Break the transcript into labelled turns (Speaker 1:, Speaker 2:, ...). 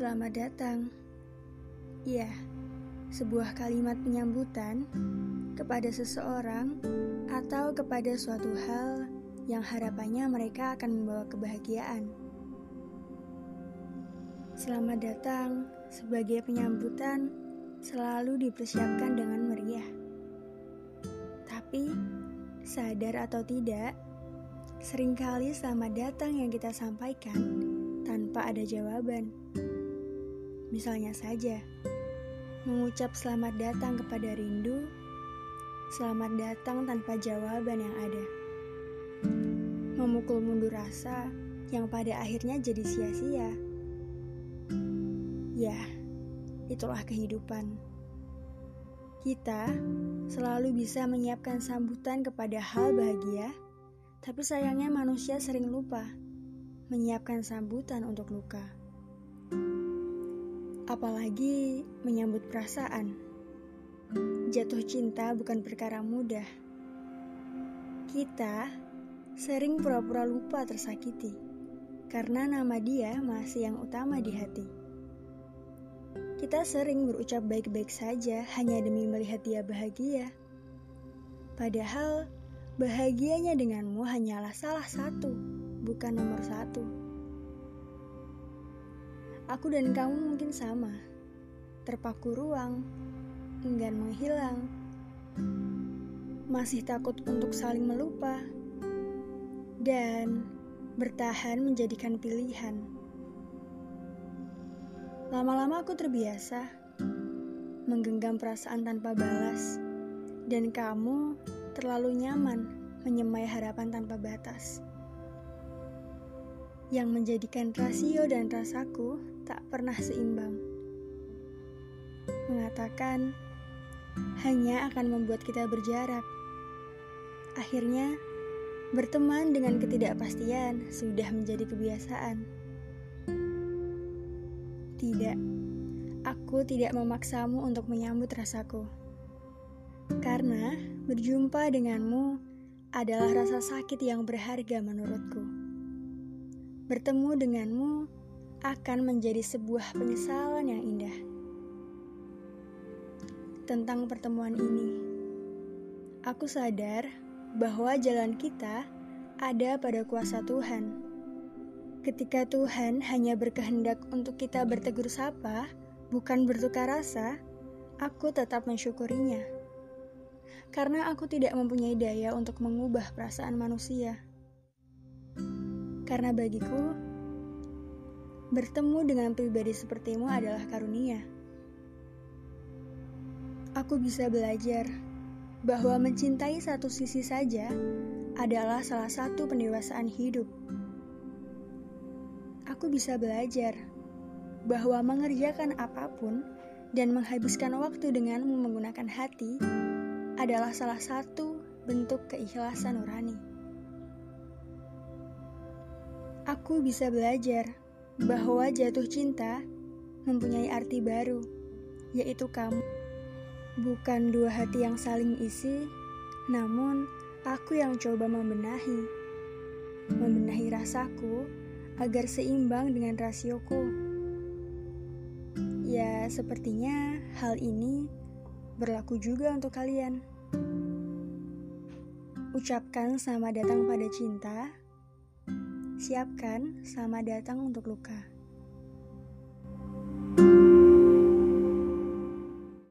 Speaker 1: Selamat datang. Ya, sebuah kalimat penyambutan kepada seseorang atau kepada suatu hal yang harapannya mereka akan membawa kebahagiaan. Selamat datang sebagai penyambutan selalu dipersiapkan dengan meriah. Tapi, sadar atau tidak, sering kali selamat datang yang kita sampaikan tanpa ada jawaban. Misalnya saja, mengucap selamat datang kepada rindu, selamat datang tanpa jawaban yang ada. Memukul mundur rasa yang pada akhirnya jadi sia-sia. Ya, itulah kehidupan. Kita selalu bisa menyiapkan sambutan kepada hal bahagia, tapi sayangnya manusia sering lupa menyiapkan sambutan untuk luka apalagi menyambut perasaan. Jatuh cinta bukan perkara mudah. Kita sering pura-pura lupa tersakiti karena nama dia masih yang utama di hati. Kita sering berucap baik-baik saja hanya demi melihat dia bahagia. Padahal bahagianya denganmu hanyalah salah satu, bukan nomor satu. Aku dan kamu mungkin sama, terpaku ruang, enggan menghilang, masih takut untuk saling melupa, dan bertahan menjadikan pilihan. Lama-lama aku terbiasa menggenggam perasaan tanpa balas, dan kamu terlalu nyaman menyemai harapan tanpa batas. Yang menjadikan rasio dan rasaku tak pernah seimbang. Mengatakan hanya akan membuat kita berjarak. Akhirnya, berteman dengan ketidakpastian sudah menjadi kebiasaan. Tidak, aku tidak memaksamu untuk menyambut rasaku. Karena berjumpa denganmu adalah rasa sakit yang berharga menurutku. Bertemu denganmu akan menjadi sebuah penyesalan yang indah. Tentang pertemuan ini, aku sadar bahwa jalan kita ada pada kuasa Tuhan. Ketika Tuhan hanya berkehendak untuk kita bertegur sapa, bukan bertukar rasa, aku tetap mensyukurinya. Karena aku tidak mempunyai daya untuk mengubah perasaan manusia. Karena bagiku, bertemu dengan pribadi sepertimu adalah karunia. Aku bisa belajar bahwa mencintai satu sisi saja adalah salah satu pendewasaan hidup. Aku bisa belajar bahwa mengerjakan apa pun dan menghabiskan waktu denganmu menggunakan hati adalah salah satu bentuk keikhlasan nurani. Aku bisa belajar bahwa jatuh cinta mempunyai arti baru, yaitu kamu. Bukan dua hati yang saling isi, namun aku yang coba membenahi. Membenahi rasaku agar seimbang dengan rasioku. Ya, sepertinya hal ini berlaku juga untuk kalian. Ucapkan selamat datang pada cinta Siapkan, selamat datang untuk luka.